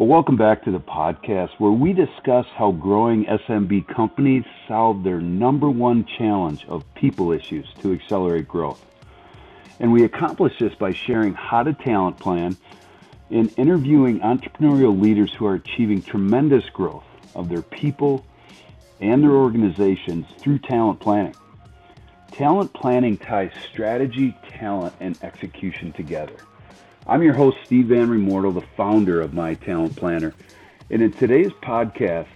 Well, welcome back to the podcast where we discuss how growing SMB companies solve their number one challenge of people issues to accelerate growth. And we accomplish this by sharing how to talent plan and interviewing entrepreneurial leaders who are achieving tremendous growth of their people and their organizations through talent planning. Talent planning ties strategy, talent, and execution together. I'm your host, Steve Van Remortel, the founder of My Talent Planner. And in today's podcast,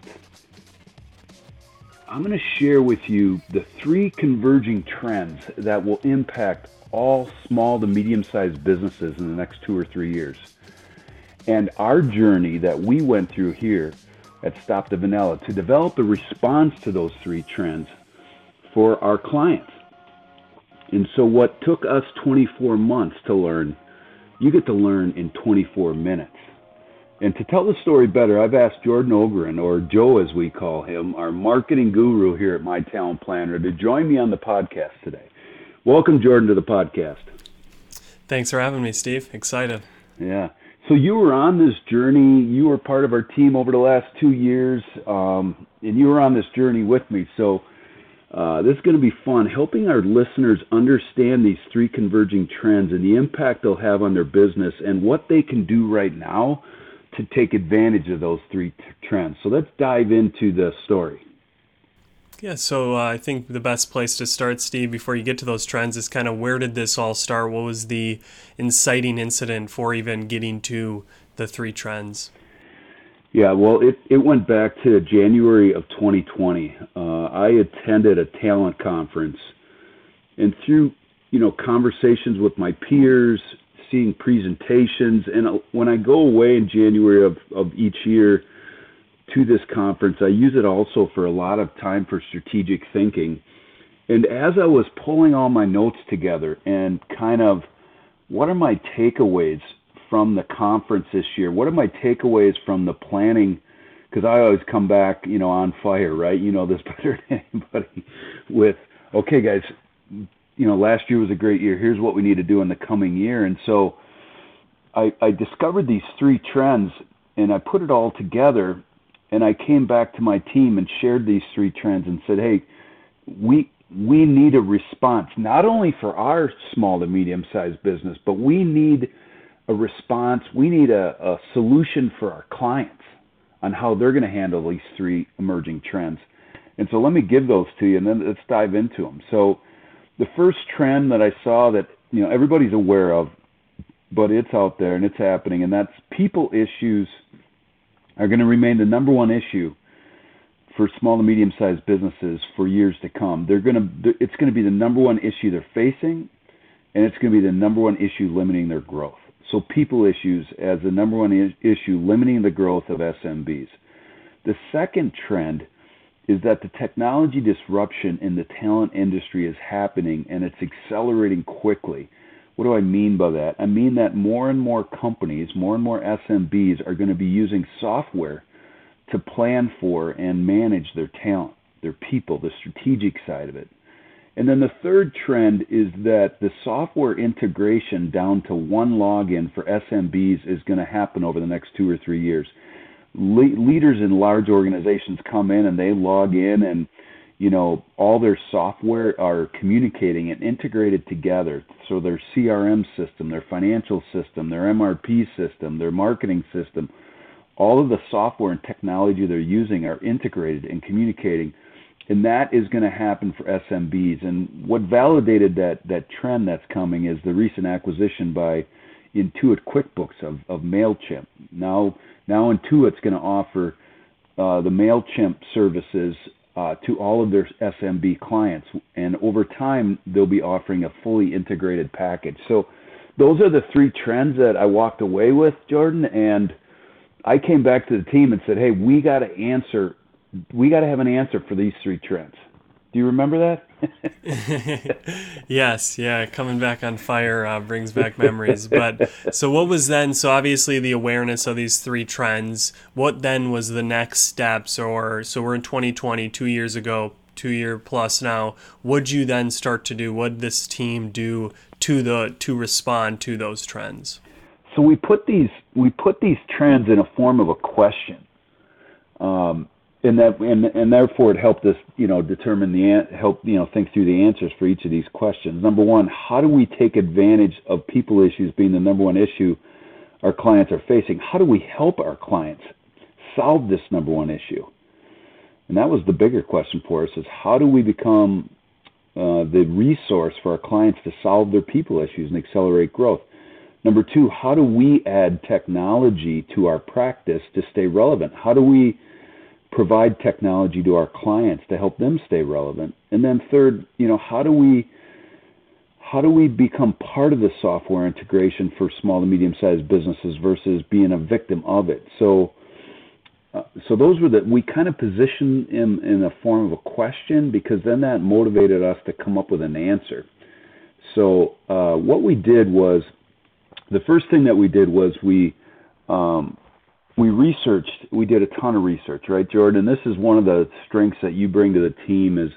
I'm going to share with you the three converging trends that will impact all small to medium sized businesses in the next two or three years. And our journey that we went through here at Stop the Vanilla to develop a response to those three trends for our clients. And so, what took us 24 months to learn you get to learn in 24 minutes. And to tell the story better, I've asked Jordan Ogren, or Joe as we call him, our marketing guru here at My Talent Planner, to join me on the podcast today. Welcome, Jordan, to the podcast. Thanks for having me, Steve. Excited. Yeah. So you were on this journey. You were part of our team over the last two years, um, and you were on this journey with me. So uh, this is going to be fun, helping our listeners understand these three converging trends and the impact they'll have on their business and what they can do right now to take advantage of those three t- trends. So let's dive into the story. Yeah, so uh, I think the best place to start, Steve, before you get to those trends, is kind of where did this all start? What was the inciting incident for even getting to the three trends? Yeah, well, it, it went back to January of 2020. Uh, I attended a talent conference, and through you know conversations with my peers, seeing presentations, and uh, when I go away in January of, of each year to this conference, I use it also for a lot of time for strategic thinking. And as I was pulling all my notes together and kind of what are my takeaways from the conference this year? What are my takeaways from the planning? Because I always come back, you know, on fire, right? You know this better than anybody. With okay, guys, you know, last year was a great year. Here's what we need to do in the coming year, and so I, I discovered these three trends, and I put it all together, and I came back to my team and shared these three trends and said, hey, we we need a response not only for our small to medium sized business, but we need a response. We need a, a solution for our clients on how they're going to handle these three emerging trends. And so let me give those to you and then let's dive into them. So the first trend that I saw that, you know, everybody's aware of, but it's out there and it's happening, and that's people issues are going to remain the number one issue for small to medium sized businesses for years to come. They're going to, it's going to be the number one issue they're facing, and it's going to be the number one issue limiting their growth. So people issues as the number one issue limiting the growth of SMBs. The second trend is that the technology disruption in the talent industry is happening and it's accelerating quickly. What do I mean by that? I mean that more and more companies, more and more SMBs are going to be using software to plan for and manage their talent, their people, the strategic side of it. And then the third trend is that the software integration down to one login for SMBs is going to happen over the next two or three years. Le- leaders in large organizations come in and they log in and you know all their software are communicating and integrated together so their crm system their financial system their mrp system their marketing system all of the software and technology they're using are integrated and communicating and that is going to happen for SMBs. And what validated that that trend that's coming is the recent acquisition by Intuit QuickBooks of, of Mailchimp. Now now Intuit's going to offer uh, the Mailchimp services uh, to all of their SMB clients, and over time they'll be offering a fully integrated package. So those are the three trends that I walked away with, Jordan, and I came back to the team and said, "Hey, we got to answer we got to have an answer for these three trends. Do you remember that? yes, yeah, coming back on fire uh, brings back memories. But so, what was then? So, obviously, the awareness of these three trends. What then was the next steps? Or so we're in 2020, two years ago, two year plus now. What'd you then start to do? What this team do to the to respond to those trends? so we put these we put these trends in a form of a question, um, and that and and therefore it helped us you know determine the help you know think through the answers for each of these questions. Number one, how do we take advantage of people issues being the number one issue our clients are facing? How do we help our clients solve this number one issue? And that was the bigger question for us: is how do we become uh, the resource for our clients to solve their people issues and accelerate growth? Number two, how do we add technology to our practice to stay relevant? How do we provide technology to our clients to help them stay relevant? And then third, you know, how do we how do we become part of the software integration for small to medium sized businesses versus being a victim of it? So uh, so those were that we kind of positioned in in a form of a question because then that motivated us to come up with an answer. So uh, what we did was the first thing that we did was we um, we researched. We did a ton of research, right, Jordan? This is one of the strengths that you bring to the team. Is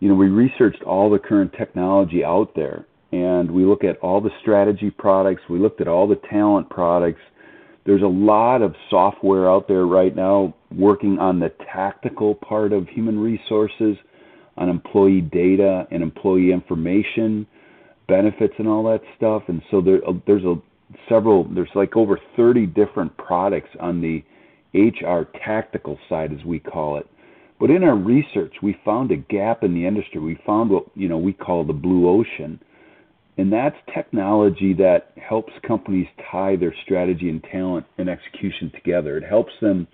you know we researched all the current technology out there, and we look at all the strategy products. We looked at all the talent products. There's a lot of software out there right now working on the tactical part of human resources, on employee data and employee information benefits and all that stuff. And so there, uh, there's a several, there's like over 30 different products on the HR tactical side, as we call it. But in our research, we found a gap in the industry. We found what you know we call the blue ocean, and that's technology that helps companies tie their strategy and talent and execution together. It helps them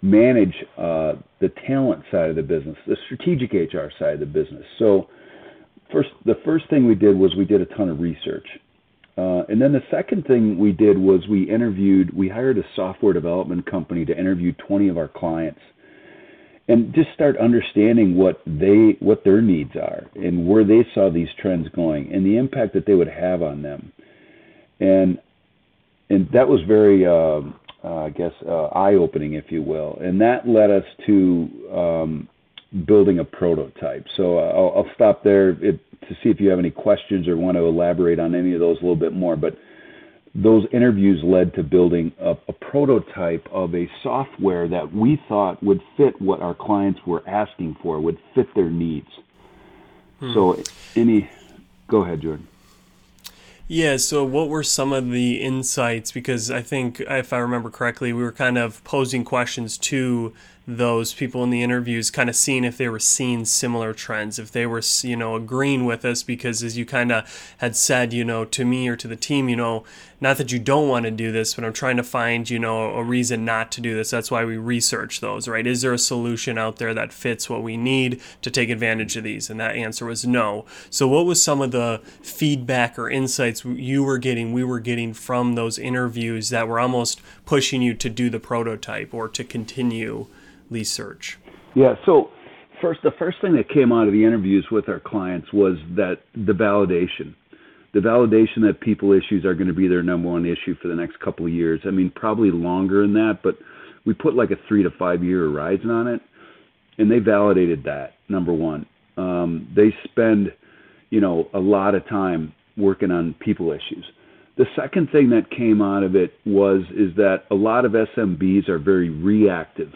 manage uh, the talent side of the business, the strategic HR side of the business. So first the first thing we did was we did a ton of research. Uh, and then the second thing we did was we interviewed, we hired a software development company to interview 20 of our clients and just start understanding what they what their needs are and where they saw these trends going and the impact that they would have on them. And and that was very uh, uh, I guess uh, eye opening if you will. And that led us to um, building a prototype. So uh, I'll, I'll stop there. It, to see if you have any questions or want to elaborate on any of those a little bit more. But those interviews led to building a, a prototype of a software that we thought would fit what our clients were asking for, would fit their needs. Hmm. So, any, go ahead, Jordan. Yeah, so what were some of the insights? Because I think, if I remember correctly, we were kind of posing questions to those people in the interviews kind of seeing if they were seeing similar trends if they were you know agreeing with us because as you kind of had said you know to me or to the team you know not that you don't want to do this but i'm trying to find you know a reason not to do this. That's why we research those right? Is there a solution out there that fits what we need to take advantage of these? And that answer was no. So what was some of the feedback or insights you were getting we were getting from those interviews that were almost pushing you to do the prototype or to continue research? Yeah, so first the first thing that came out of the interviews with our clients was that the validation. The validation that people issues are going to be their number one issue for the next couple of years. I mean, probably longer than that, but we put like a three to five year horizon on it, and they validated that. Number one, um, they spend, you know, a lot of time working on people issues. The second thing that came out of it was is that a lot of SMBs are very reactive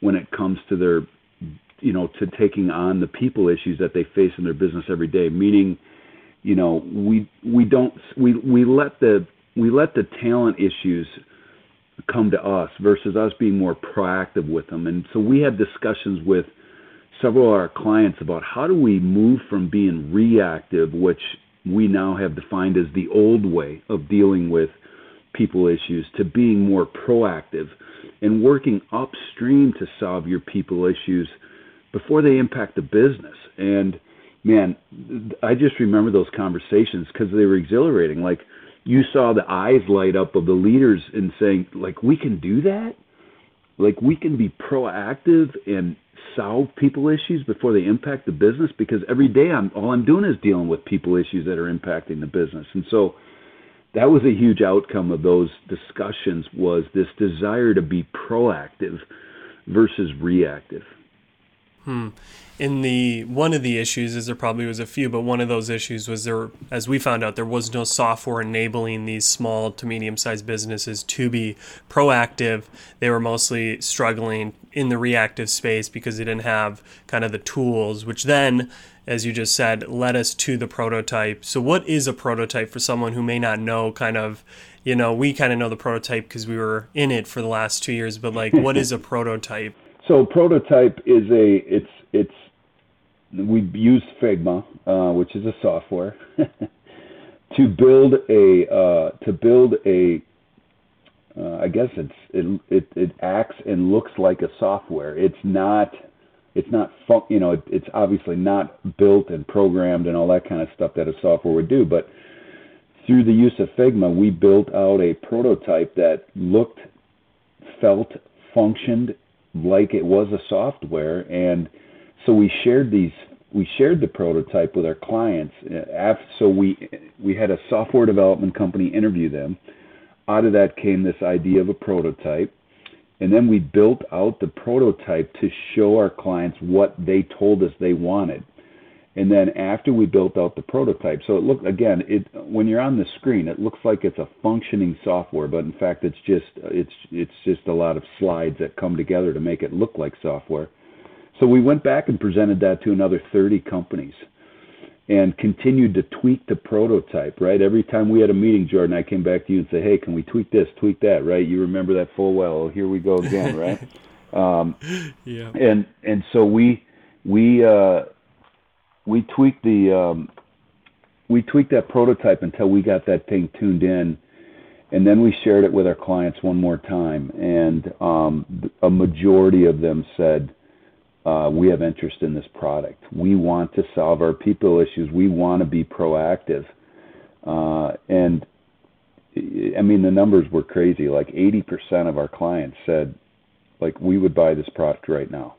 when it comes to their you know to taking on the people issues that they face in their business every day. Meaning you know we we don't we we let the we let the talent issues come to us versus us being more proactive with them. And so we had discussions with several of our clients about how do we move from being reactive which we now have defined as the old way of dealing with people issues to being more proactive and working upstream to solve your people issues before they impact the business. And man, I just remember those conversations because they were exhilarating. Like you saw the eyes light up of the leaders and saying, like, we can do that. Like we can be proactive and solve people issues before they impact the business because every day I'm all I'm doing is dealing with people issues that are impacting the business. And so that was a huge outcome of those discussions was this desire to be proactive versus reactive. Hmm. In the one of the issues, is there probably was a few, but one of those issues was there, as we found out, there was no software enabling these small to medium sized businesses to be proactive. They were mostly struggling in the reactive space because they didn't have kind of the tools, which then, as you just said, led us to the prototype. So, what is a prototype for someone who may not know kind of you know, we kind of know the prototype because we were in it for the last two years, but like, what is a prototype? So prototype is a it's it's we use Figma, uh, which is a software, to build a uh, to build a. Uh, I guess it's it, it it acts and looks like a software. It's not it's not fun, you know it, it's obviously not built and programmed and all that kind of stuff that a software would do, but through the use of Figma, we built out a prototype that looked, felt, functioned like it was a software, and so we shared these. We shared the prototype with our clients. Uh, so we we had a software development company interview them. Out of that came this idea of a prototype, and then we built out the prototype to show our clients what they told us they wanted. And then after we built out the prototype, so it looked again, it when you're on the screen, it looks like it's a functioning software, but in fact, it's just it's it's just a lot of slides that come together to make it look like software. So we went back and presented that to another 30 companies, and continued to tweak the prototype. Right, every time we had a meeting, Jordan, I came back to you and say, "Hey, can we tweak this, tweak that?" Right, you remember that full well. Here we go again, right? um, yeah. And and so we we. Uh, we tweaked the um, we tweaked that prototype until we got that thing tuned in, and then we shared it with our clients one more time, and um, a majority of them said. Uh, we have interest in this product. We want to solve our people issues. We want to be proactive. Uh, and I mean, the numbers were crazy. Like 80% of our clients said, like, we would buy this product right now.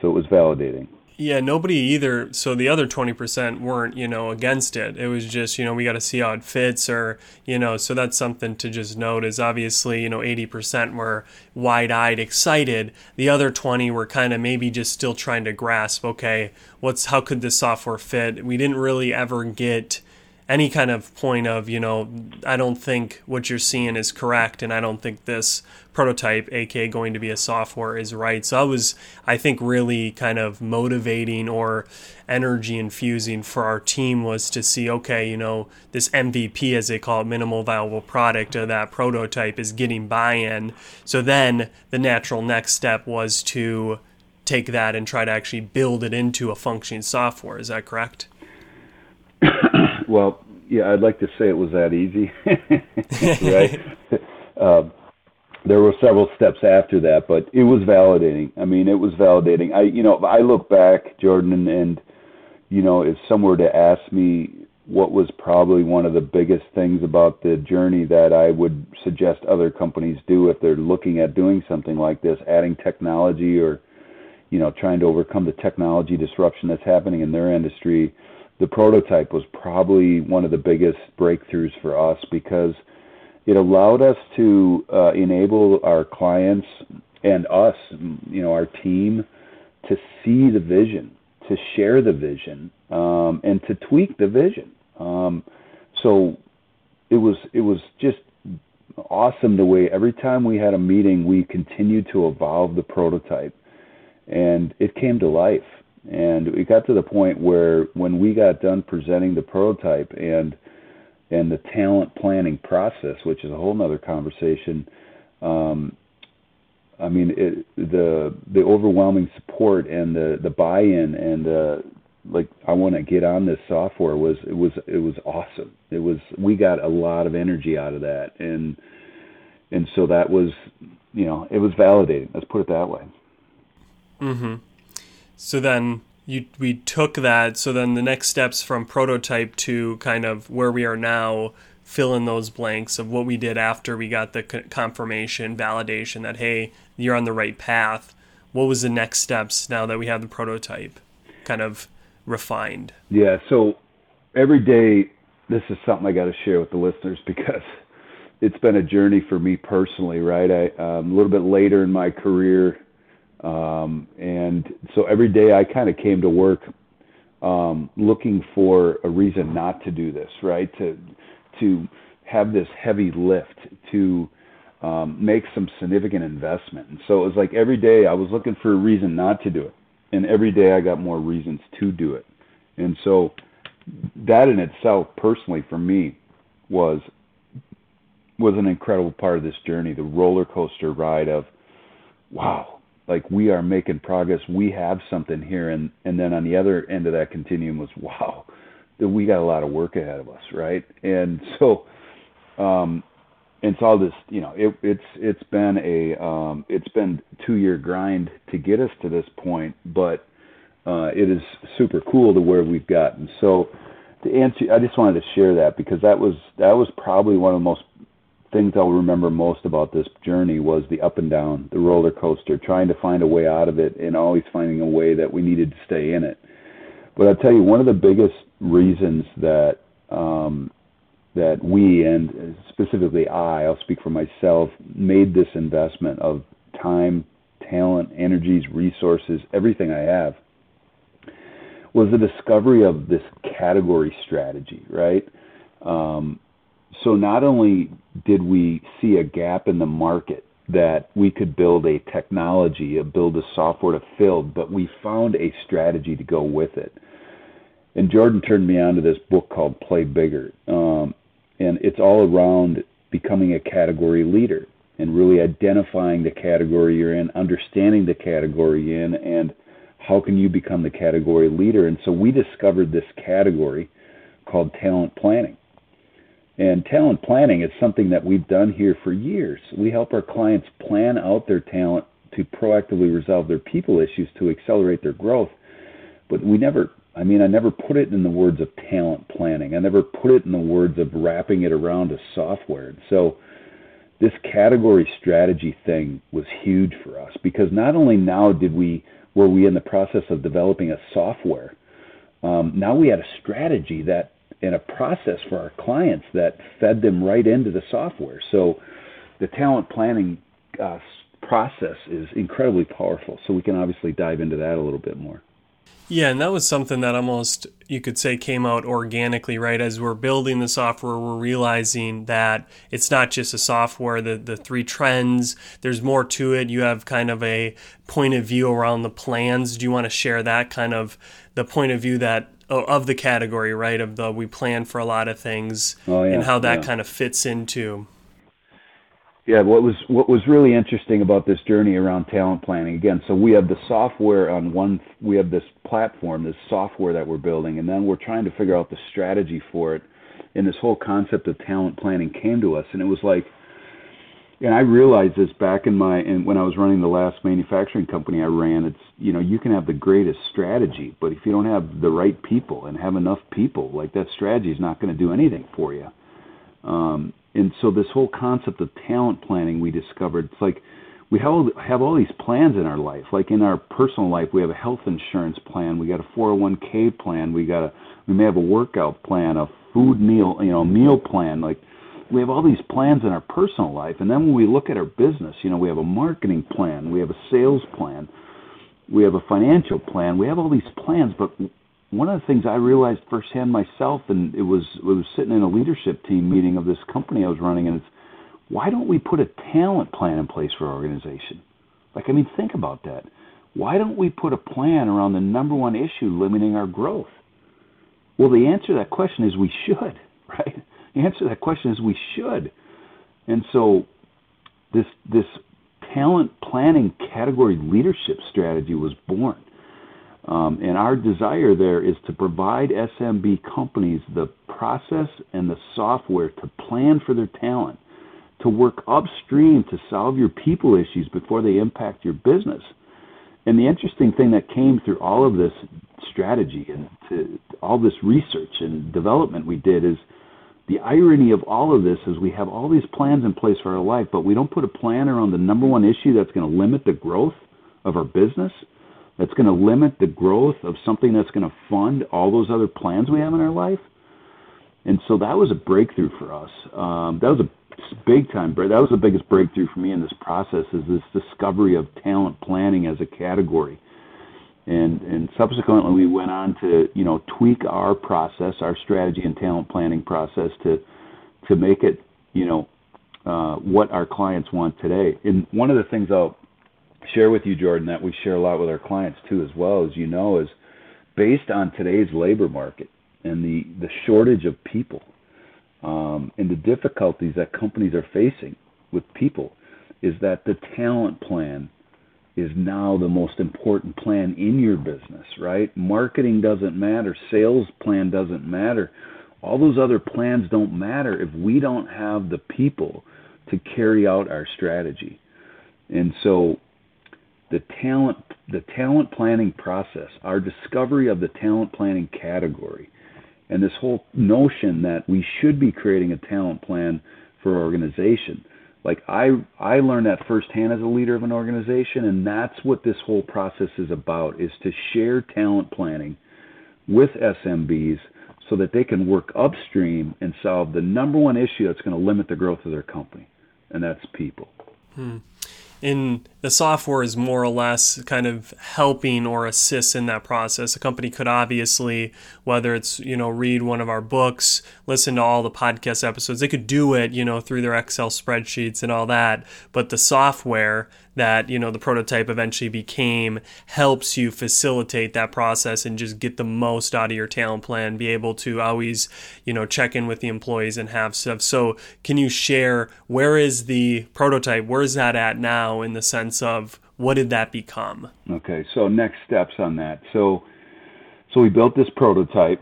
So it was validating. Yeah, nobody either. So the other 20% weren't, you know, against it. It was just, you know, we got to see how it fits or, you know, so that's something to just note is obviously, you know, 80% were wide eyed excited. The other 20 were kind of maybe just still trying to grasp, okay, what's, how could this software fit? We didn't really ever get any kind of point of, you know, I don't think what you're seeing is correct, and I don't think this prototype, aka going to be a software, is right. So I was, I think, really kind of motivating or energy infusing for our team was to see, okay, you know, this MVP, as they call it, minimal viable product, of that prototype is getting buy in. So then the natural next step was to take that and try to actually build it into a functioning software. Is that correct? well, yeah, I'd like to say it was that easy, right? um, there were several steps after that, but it was validating. I mean, it was validating. I, you know, I look back, Jordan, and, and you know, if someone were to ask me what was probably one of the biggest things about the journey that I would suggest other companies do if they're looking at doing something like this, adding technology or, you know, trying to overcome the technology disruption that's happening in their industry the prototype was probably one of the biggest breakthroughs for us because it allowed us to uh, enable our clients and us, you know, our team, to see the vision, to share the vision, um, and to tweak the vision. Um, so it was it was just awesome the way every time we had a meeting, we continued to evolve the prototype, and it came to life. And it got to the point where when we got done presenting the prototype and and the talent planning process, which is a whole other conversation, um, I mean it, the the overwhelming support and the the buy-in and uh, like I want to get on this software was it was it was awesome. It was we got a lot of energy out of that and and so that was you know it was validating. Let's put it that way. Mm-hmm. So then you we took that. So then the next steps from prototype to kind of where we are now, fill in those blanks of what we did after we got the confirmation, validation that hey, you're on the right path. What was the next steps now that we have the prototype, kind of refined? Yeah. So every day, this is something I got to share with the listeners because it's been a journey for me personally. Right, I um, a little bit later in my career Um, and so every day I kind of came to work um, looking for a reason not to do this, right? To to have this heavy lift, to um, make some significant investment. And so it was like every day I was looking for a reason not to do it, and every day I got more reasons to do it. And so that in itself, personally for me, was was an incredible part of this journey. The roller coaster ride of, wow, like we are making progress. We have something here, and and then on the other end of that continuum was, wow, we got a lot of work ahead of us, right? And so, um, and it's all this, you know, it, it's it's been a um, it's been two year grind to get us to this point, but uh, it is super cool to where we've gotten. So to answer, I just wanted to share that because that was that was probably one of the most things I'll remember most about this journey was the up and down, the roller coaster, trying to find a way out of it, and always finding a way that we needed to stay in it. But I'll tell you, one of the biggest reasons that um, that we and specifically I, I'll speak for myself, made this investment of time, talent, energies, resources, everything I have was the discovery of this category strategy, right? Um, so not only did we see a gap in the market that we could build a technology, a build a software to fill, but we found a strategy to go with it. And Jordan turned me on to this book called Play Bigger, um, and it's all around becoming a category leader and really identifying the category you're in, understanding the category you're in, and how can you become the category leader? And so we discovered this category called talent planning. And talent planning is something that we've done here for years. We help our clients plan out their talent to proactively resolve their people issues to accelerate their growth. But we never, I mean, I never put it in the words of talent planning. I never put it in the words of wrapping it around a software. And so this category strategy thing was huge for us because not only now did we were we in the process of developing a software. Um, now we had a strategy that and a process for our clients that fed them right into the software. So the talent planning uh, process is incredibly powerful. So we can obviously dive into that a little bit more. Yeah, and that was something that almost you could say came out organically, right? As we're building the software, we're realizing that it's not just a software, the, the three trends, there's more to it. You have kind of a point of view around the plans. Do you want to share that kind of the point of view that of the category, right? Of the we plan for a lot of things oh, yeah, and how that yeah. kind of fits into yeah, what was what was really interesting about this journey around talent planning again. So we have the software on one, we have this platform, this software that we're building, and then we're trying to figure out the strategy for it. And this whole concept of talent planning came to us, and it was like, and I realized this back in my in, when I was running the last manufacturing company I ran. It's you know you can have the greatest strategy, but if you don't have the right people and have enough people, like that strategy is not going to do anything for you. Um, and so this whole concept of talent planning we discovered it's like we have, have all these plans in our life like in our personal life we have a health insurance plan we got a 401k plan we got a we may have a workout plan a food meal you know meal plan like we have all these plans in our personal life and then when we look at our business you know we have a marketing plan we have a sales plan we have a financial plan we have all these plans but one of the things I realized firsthand myself, and it was it was sitting in a leadership team meeting of this company I was running, and it's why don't we put a talent plan in place for our organization? Like, I mean, think about that. Why don't we put a plan around the number one issue limiting our growth? Well, the answer to that question is we should, right? Answer to that question is we should. And so this this talent planning category leadership strategy was born. Um, and our desire there is to provide SMB companies the process and the software to plan for their talent, to work upstream to solve your people issues before they impact your business. And the interesting thing that came through all of this strategy and all this research and development we did is the irony of all of this is we have all these plans in place for our life, but we don't put a plan around the number one issue that's going to limit the growth of our business – that's going to limit the growth of something that's going to fund all those other plans we have in our life. And so that was a breakthrough for us. Um, that was a big time. That was the biggest breakthrough for me in this process is this discovery of talent planning as a category. And and subsequently we went on to you know tweak our process, our strategy and talent planning process to to make it you know uh, what our clients want today. And one of the things I'll share with you, Jordan, that we share a lot with our clients too, as well as you know, is based on today's labor market and the the shortage of people um, and the difficulties that companies are facing with people is that the talent plan is now the most important plan in your business, right? Marketing doesn't matter, sales plan doesn't matter. All those other plans don't matter if we don't have the people to carry out our strategy. And so the talent the talent planning process, our discovery of the talent planning category and this whole notion that we should be creating a talent plan for our organization like i i learned that firsthand as a leader of an organization and that's what this whole process is about is to share talent planning with smbs so that they can work upstream and solve the number one issue that's going to limit the growth of their company and that's people. Hmm in the software is more or less kind of helping or assists in that process. A company could obviously, whether it's, you know, read one of our books, listen to all the podcast episodes, they could do it, you know, through their Excel spreadsheets and all that. But the software that, you know, the prototype eventually became helps you facilitate that process and just get the most out of your talent plan, be able to always, you know, check in with the employees and have stuff. So can you share where is the prototype? Where is that at now in the sense sense of what did that become? Okay, so next steps on that. So, so we built this prototype.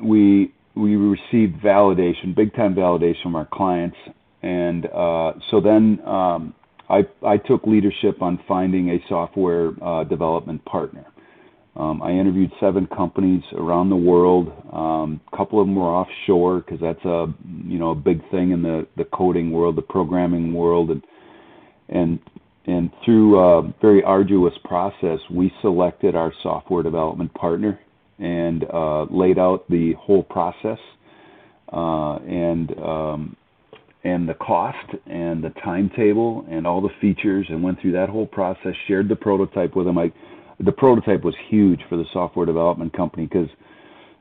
We we received validation, big time validation from our clients, and uh, so then um, I I took leadership on finding a software uh, development partner. Um, I interviewed seven companies around the world. Um, a couple of them were offshore because that's a you know a big thing in the the coding world, the programming world, and and and through a very arduous process, we selected our software development partner and uh, laid out the whole process uh, and um, and the cost and the timetable and all the features and went through that whole process. Shared the prototype with them. I, the prototype was huge for the software development company because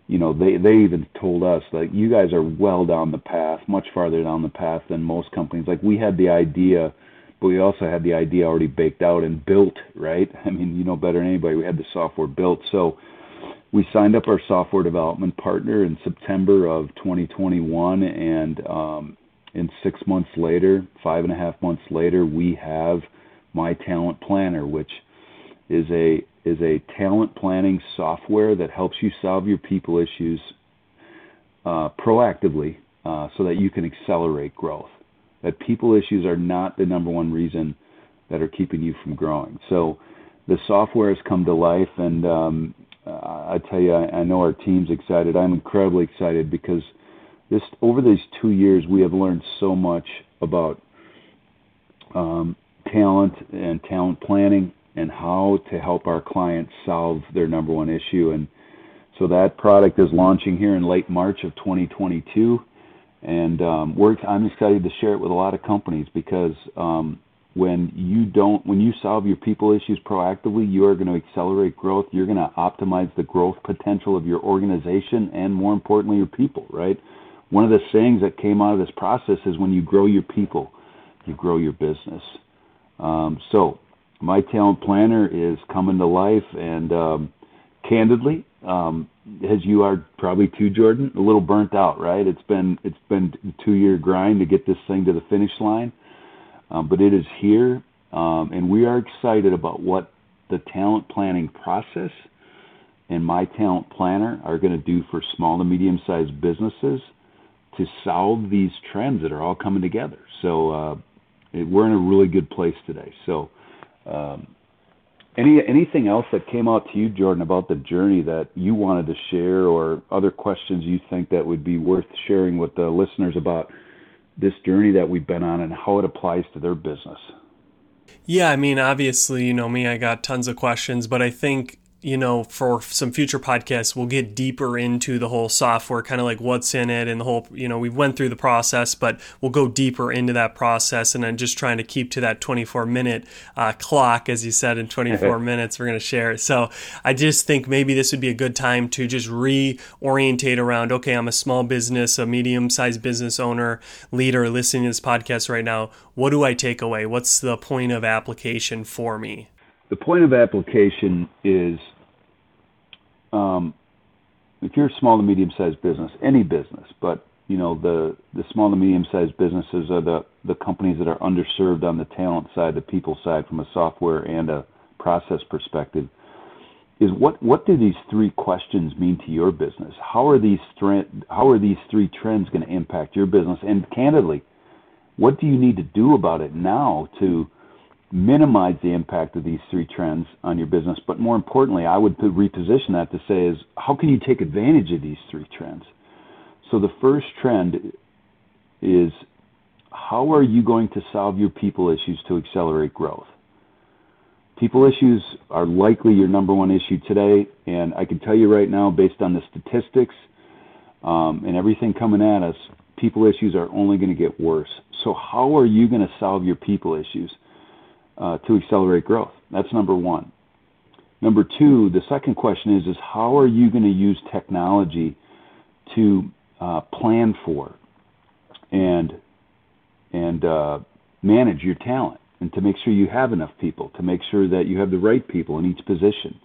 you know they they even told us like you guys are well down the path, much farther down the path than most companies. Like we had the idea but we also had the idea already baked out and built, right? I mean, you know better than anybody, we had the software built. So we signed up our software development partner in September of 2021, and um, in six months later, five and a half months later, we have My Talent Planner, which is a is a talent planning software that helps you solve your people issues uh, proactively, uh, so that you can accelerate growth that people issues are not the number one reason that are keeping you from growing. So the software has come to life, and um, I tell you, I, I know our team's excited. I'm incredibly excited because this over these two years we have learned so much about um, talent and talent planning and how to help our clients solve their number one issue. And so that product is launching here in late March of 2022 and um, I'm excited to share it with a lot of companies because um, when you don't, when you solve your people issues proactively, you are going to accelerate growth. You're going to optimize the growth potential of your organization and, more importantly, your people. Right? One of the sayings that came out of this process is when you grow your people, you grow your business. Um, so, my talent planner is coming to life, and um, candidly, um, as you are probably too, Jordan, a little burnt out, right? It's been it's been a two year grind to get this thing to the finish line, um, but it is here, um, and we are excited about what the talent planning process and my talent planner are going to do for small to medium sized businesses to solve these trends that are all coming together. So uh, we're in a really good place today. So. Um, any anything else that came out to you, Jordan, about the journey that you wanted to share, or other questions you think that would be worth sharing with the listeners about this journey that we've been on and how it applies to their business? Yeah, I mean, obviously, you know me, I got tons of questions, but I think you know, for some future podcasts, we'll get deeper into the whole software, kind of like what's in it and the whole, you know, we went through the process, but we'll go deeper into that process. And I'm just trying to keep to that 24 minute uh, clock, as you said, in 24 minutes, we're going to share it. So I just think maybe this would be a good time to just reorientate around, okay, I'm a small business, a medium sized business owner, leader listening to this podcast right now. What do I take away? What's the point of application for me? The point of application is um, if you're a small to medium sized business, any business, but you know the the small to medium sized businesses are the the companies that are underserved on the talent side, the people side, from a software and a process perspective. Is what what do these three questions mean to your business? How are these how are these three trends going to impact your business? And candidly, what do you need to do about it now to minimize the impact of these three trends on your business. But more importantly, I would reposition that to say is how can you take advantage of these three trends? So the first trend is how are you going to solve your people issues to accelerate growth? People issues are likely your number one issue today, and I can tell you right now, based on the statistics um, and everything coming at us, people issues are only going to get worse. So, how are you going to solve your people issues? Uh, to accelerate growth. That's number one. Number two, the second question is, is how are you going to use technology to uh, plan for and and uh, manage your talent and to make sure you have enough people, to make sure that you have the right people in each position.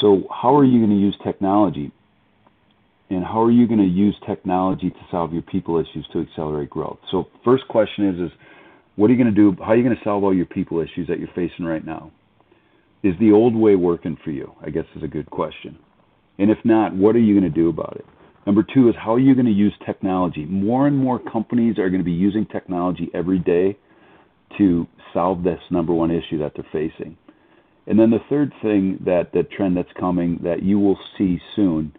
So how are you going to use technology? And how are you going to use technology to solve your people issues to accelerate growth? So first question is, is what are you going to do? How are you going to solve all your people issues that you're facing right now? Is the old way working for you? I guess is a good question. And if not, what are you going to do about it? Number two is how are you going to use technology? More and more companies are going to be using technology every day to solve this number one issue that they're facing. And then the third thing that the trend that's coming that you will see soon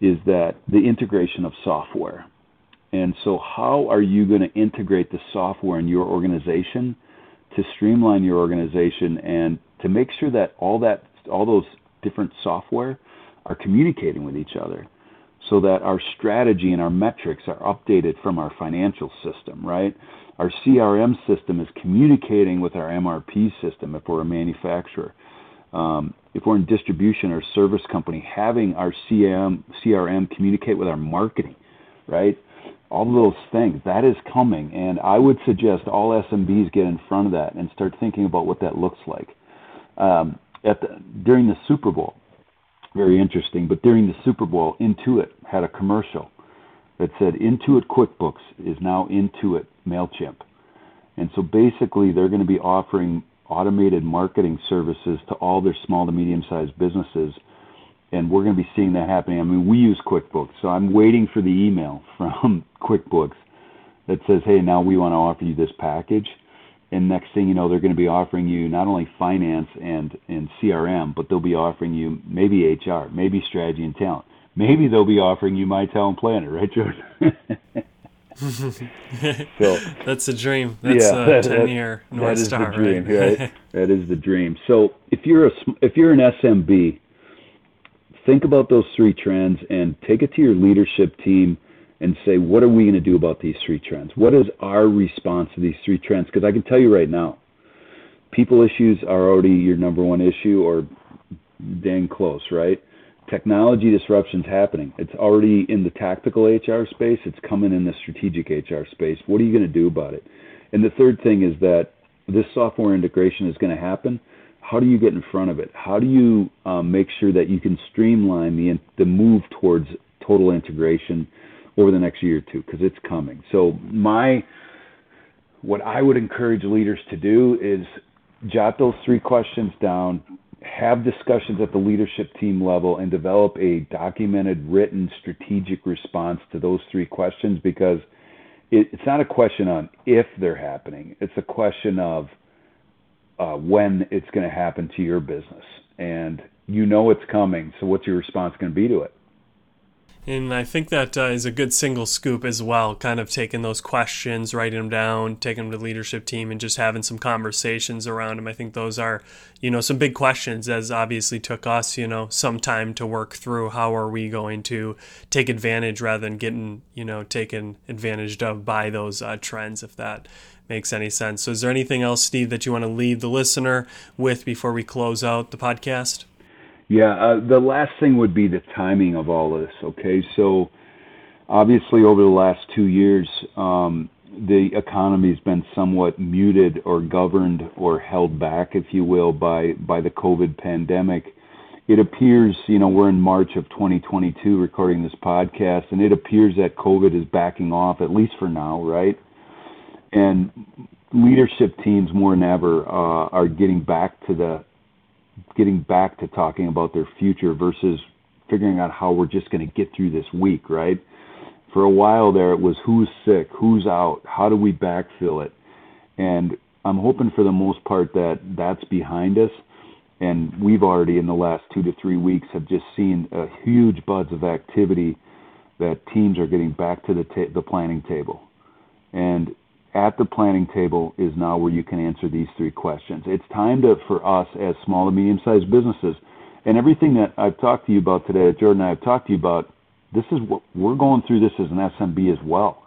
is that the integration of software. And so, how are you going to integrate the software in your organization to streamline your organization and to make sure that all that all those different software are communicating with each other so that our strategy and our metrics are updated from our financial system, right? Our CRM system is communicating with our MRP system if we're a manufacturer. Um, if we're in distribution or service company, having our CRM, CRM communicate with our marketing, right? All those things that is coming. And i would suggest all smbs get in front of that and start thinking about what that looks like. Um, at the, during the super bowl very interesting but during the super bowl intuit had a commercial that said intuit quickbooks is now intuit mailchimp. And so basically they're going to be offering automated marketing services to all their small to medium sized businesses and we're going to be seeing that happening. I mean, we use QuickBooks, so I'm waiting for the email from QuickBooks that says, "Hey, now we want to offer you this package." And next thing you know, they're going to be offering you not only finance and and CRM, but they'll be offering you maybe HR, maybe strategy and talent. Maybe they'll be offering you my talent planner, right, Jordan? so that's a dream. That's yeah, a that, ten year North that Star, the dream, right? right? that is the dream. So if you're a if you're an SMB think about those three trends and take it to your leadership team and say, what are we going to do about these three trends? What is our response to these three trends? Because I can tell you right now, people issues are already your number one issue or dang close, right? Technology disruption's happening. It's already in the tactical HR space. It's coming in the strategic HR space. What are you going to do about it? And the third thing is that this software integration is going to happen how do you get in front of it? How do you um, make sure that you can streamline the the move towards total integration over the next year or two? Because it's coming. So my what I would encourage leaders to do is jot those three questions down, have discussions at the leadership team level, and develop a documented, written, strategic response to those three questions because it, it's not a question on if they're happening. It's a question of uh, when it's going to happen to your business, and you know it's coming. So, what's your response going to be to it? And I think that uh, is a good single scoop as well, kind of taking those questions, writing them down, taking them to the leadership team, and just having some conversations around them. I think those are, you know, some big questions, as obviously took us, you know, some time to work through how are we going to take advantage rather than getting, you know, taken advantage of by those uh, trends, if that makes any sense. So, is there anything else, Steve, that you want to leave the listener with before we close out the podcast? Yeah, uh, the last thing would be the timing of all this. Okay, so obviously over the last two years, um, the economy has been somewhat muted or governed or held back, if you will, by by the COVID pandemic. It appears, you know, we're in March of 2022 recording this podcast, and it appears that COVID is backing off, at least for now, right? And leadership teams more than ever uh, are getting back to the getting back to talking about their future versus figuring out how we're just going to get through this week, right? For a while there, it was who's sick, who's out, how do we backfill it? And I'm hoping for the most part that that's behind us. And we've already, in the last two to three weeks, have just seen a huge buzz of activity that teams are getting back to the, ta- the planning table. And at the planning table is now where you can answer these three questions. It's time to, for us as small to medium sized businesses, and everything that I've talked to you about today, that Jordan and I have talked to you about, this is what we're going through this as an SMB as well.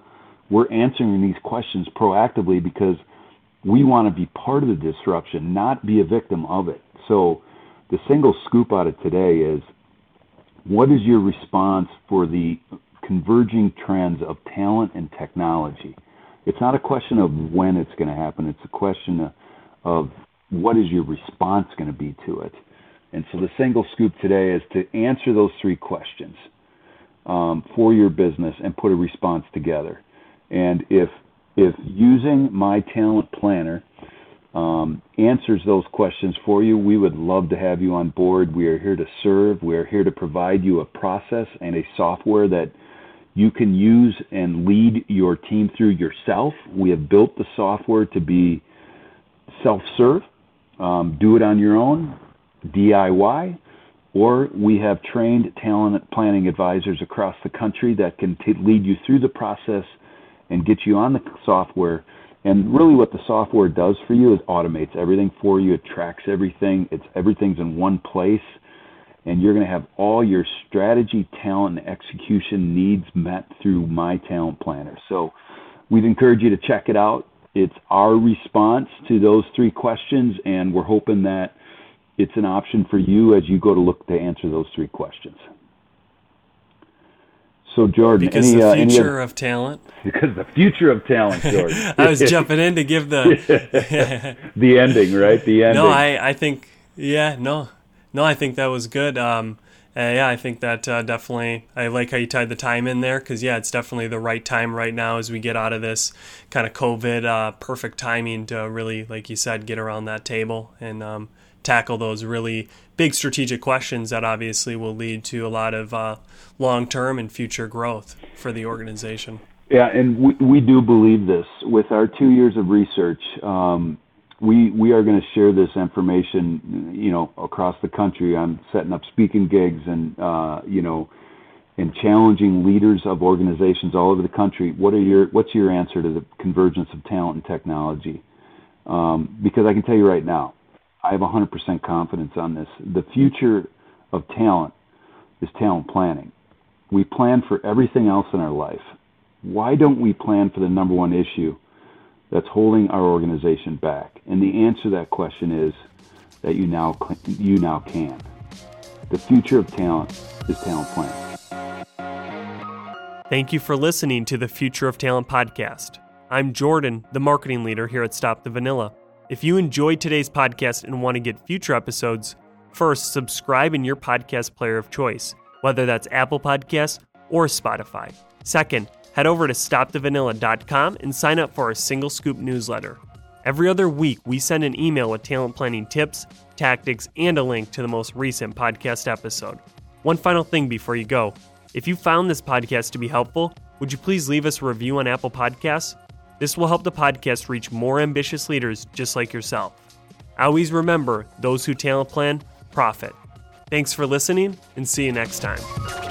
We're answering these questions proactively because we want to be part of the disruption, not be a victim of it. So the single scoop out of today is what is your response for the converging trends of talent and technology? It's not a question of when it's going to happen. It's a question of, what is your response going to be to it. And so the single scoop today is to answer those three questions um, for your business and put a response together. And if if using my talent planner um, answers those questions for you, we would love to have you on board. We are here to serve. We are here to provide you a process and a software that you can use and lead your team through yourself. We have built the software to be self serve, um, do it on your own, DIY, or we have trained talent planning advisors across the country that can t- lead you through the process and get you on the software. And really, what the software does for you is automates everything for you. It tracks everything. It's everything's in one place and you're going to have all your strategy, talent, and execution needs met through My Talent Planner. So we'd encourage you to check it out. It's our response to those three questions, and we're hoping that it's an option for you as you go to look to answer those three questions. So Jordan, because any, the uh, future any of talent. Because the future of talent, Jordan. I was jumping in to give the the ending, right? The ending. No, I I think yeah, no, no, I think that was good. Um, yeah, I think that uh, definitely. I like how you tied the time in there because yeah, it's definitely the right time right now as we get out of this kind of COVID. Uh, perfect timing to really, like you said, get around that table and um, tackle those really big strategic questions that obviously will lead to a lot of uh, long-term and future growth for the organization. Yeah, and we, we do believe this with our two years of research. Um, we we are going to share this information, you know, across the country. I'm setting up speaking gigs and uh, you know, and challenging leaders of organizations all over the country. What are your what's your answer to the convergence of talent and technology? Um, because I can tell you right now, I have 100% confidence on this. The future of talent is talent planning. We plan for everything else in our life. Why don't we plan for the number one issue? That's holding our organization back? And the answer to that question is that you now you now can. The future of talent is talent planning. Thank you for listening to the Future of Talent podcast. I'm Jordan, the marketing leader here at Stop the Vanilla. If you enjoyed today's podcast and want to get future episodes, first subscribe in your podcast player of choice, whether that's Apple Podcasts or Spotify. Second, head over to stopthevanilla.com and sign up for our single scoop newsletter. Every other week, we send an email with talent planning tips, tactics, and a link to the most recent podcast episode. One final thing before you go if you found this podcast to be helpful, would you please leave us a review on Apple Podcasts? This will help the podcast reach more ambitious leaders just like yourself. Always remember those who talent plan, profit. Thanks for listening, and see you next time.